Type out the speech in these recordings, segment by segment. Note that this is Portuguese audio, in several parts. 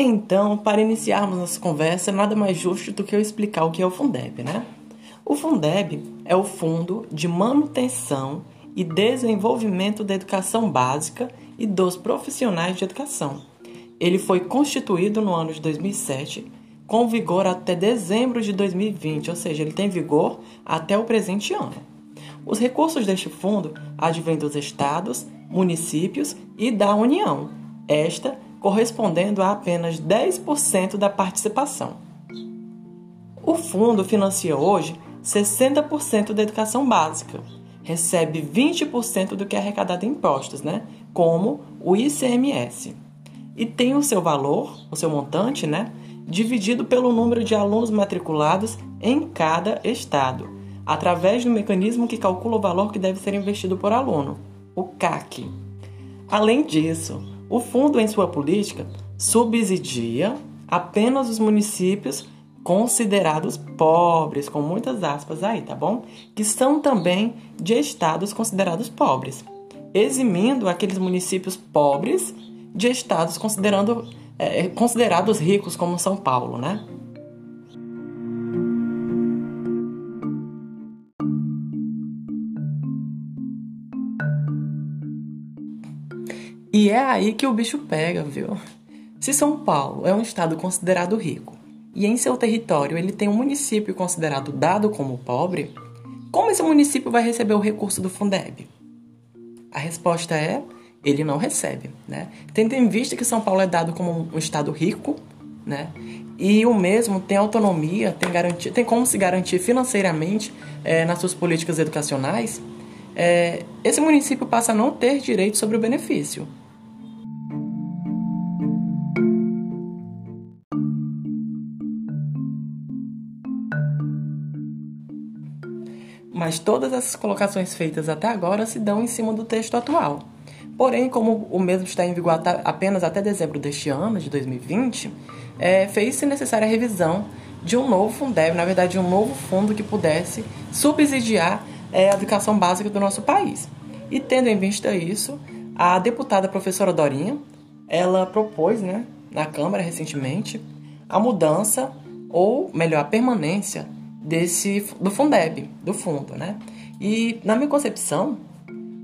Então, para iniciarmos nossa conversa, nada mais justo do que eu explicar o que é o Fundeb, né? O Fundeb é o Fundo de Manutenção e Desenvolvimento da Educação Básica e dos Profissionais de Educação. Ele foi constituído no ano de 2007, com vigor até dezembro de 2020, ou seja, ele tem vigor até o presente ano. Os recursos deste fundo advêm dos estados, municípios e da União. Esta correspondendo a apenas 10% da participação. O fundo financia hoje 60% da educação básica, recebe 20% do que é arrecadado em impostos, né? como o ICMS. E tem o seu valor, o seu montante, né? dividido pelo número de alunos matriculados em cada estado, através do mecanismo que calcula o valor que deve ser investido por aluno, o CAC. Além disso, o fundo, em sua política, subsidia apenas os municípios considerados pobres, com muitas aspas aí, tá bom? Que são também de estados considerados pobres, eximindo aqueles municípios pobres de estados considerando, é, considerados ricos, como São Paulo, né? E é aí que o bicho pega, viu? Se São Paulo é um estado considerado rico e em seu território ele tem um município considerado dado como pobre, como esse município vai receber o recurso do Fundeb? A resposta é: ele não recebe, né? Tendo em vista que São Paulo é dado como um estado rico, né? E o mesmo tem autonomia, tem, garantia, tem como se garantir financeiramente é, nas suas políticas educacionais, é, esse município passa a não ter direito sobre o benefício. Mas todas essas colocações feitas até agora se dão em cima do texto atual. Porém, como o mesmo está em vigor apenas até dezembro deste ano, de 2020, é, fez-se necessária a revisão de um novo Fundeb, na verdade, de um novo fundo que pudesse subsidiar é, a educação básica do nosso país. E tendo em vista isso, a deputada professora Dorinha, ela propôs, né, na Câmara recentemente, a mudança ou melhor, a permanência desse do Fundeb, do fundo, né? E na minha concepção,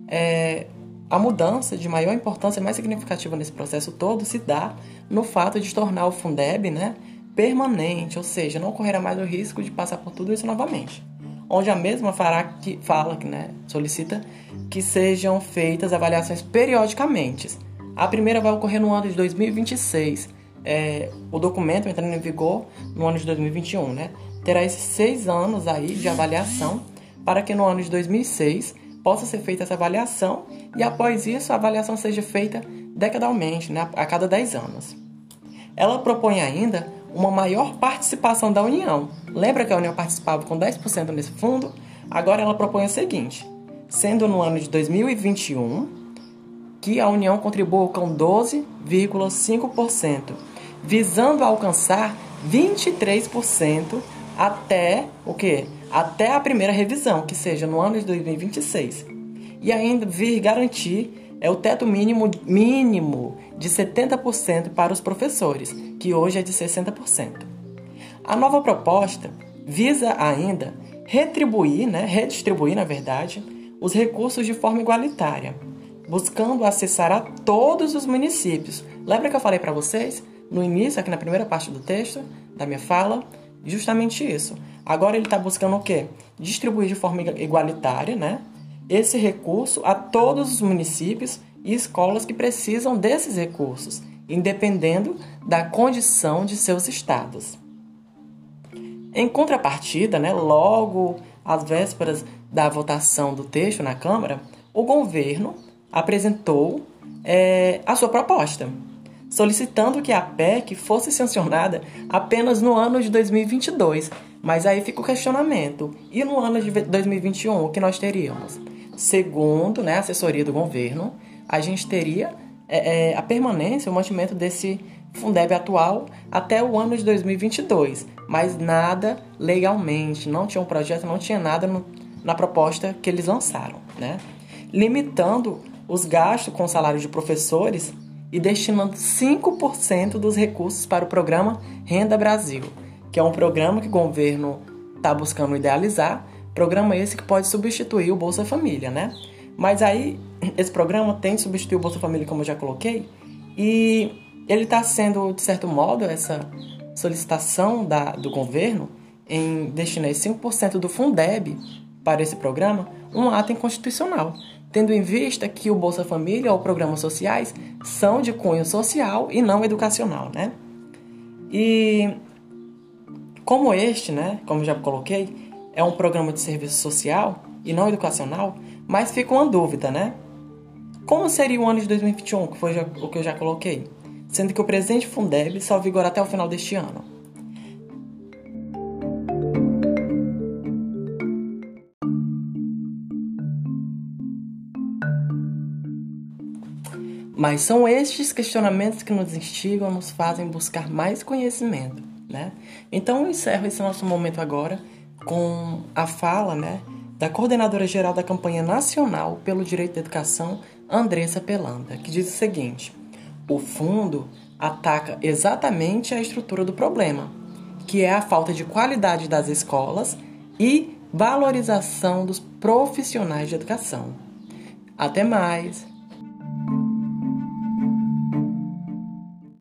é, a mudança de maior importância, mais significativa nesse processo todo, se dá no fato de tornar o Fundeb, né, permanente, ou seja, não correrá mais o risco de passar por tudo isso novamente. Onde a mesma fará que fala né, solicita que sejam feitas avaliações periodicamente. A primeira vai ocorrer no ano de 2026. É, o documento entrando em vigor no ano de 2021, né? Terá esses seis anos aí de avaliação para que no ano de 2006 possa ser feita essa avaliação e após isso a avaliação seja feita decadalmente, né, a cada 10 anos. Ela propõe ainda uma maior participação da União. Lembra que a União participava com 10% nesse fundo? Agora ela propõe o seguinte: sendo no ano de 2021 que a União contribua com 12,5%, visando alcançar 23% até o quê? Até a primeira revisão, que seja no ano de 2026. E ainda vir garantir é o teto mínimo mínimo de 70% para os professores, que hoje é de 60%. A nova proposta visa ainda retribuir, né, redistribuir, na verdade, os recursos de forma igualitária, buscando acessar a todos os municípios. Lembra que eu falei para vocês no início, aqui na primeira parte do texto da minha fala, justamente isso. Agora ele está buscando o quê? Distribuir de forma igualitária, né? Esse recurso a todos os municípios e escolas que precisam desses recursos, independendo da condição de seus estados. Em contrapartida, né, logo às vésperas da votação do texto na Câmara, o governo apresentou é, a sua proposta solicitando que a PEC fosse sancionada apenas no ano de 2022. Mas aí fica o questionamento: e no ano de 2021, o que nós teríamos? Segundo né, a assessoria do governo, a gente teria é, é, a permanência, o mantimento desse Fundeb atual até o ano de 2022, mas nada legalmente, não tinha um projeto, não tinha nada no, na proposta que eles lançaram, né? limitando os gastos com salários de professores e destinando 5% dos recursos para o programa Renda Brasil, que é um programa que o governo está buscando idealizar, programa esse que pode substituir o Bolsa Família, né? Mas aí, esse programa tem de substituir o Bolsa Família, como eu já coloquei, e ele está sendo, de certo modo, essa solicitação da, do governo em destinar 5% do Fundeb para esse programa, um ato inconstitucional, tendo em vista que o Bolsa Família ou programas sociais são de cunho social e não educacional, né? E como este, né, como já coloquei, é um programa de serviço social e não educacional, mas fica uma dúvida, né? Como seria o ano de 2021, que foi o que eu já coloquei? Sendo que o presente Fundeb só vigora até o final deste ano. Mas são estes questionamentos que nos instigam, nos fazem buscar mais conhecimento, né? Então eu encerro esse nosso momento agora com a fala, né, da coordenadora geral da campanha nacional pelo direito da educação, Andressa Pelanda, que diz o seguinte: o fundo ataca exatamente a estrutura do problema, que é a falta de qualidade das escolas e valorização dos profissionais de educação. Até mais!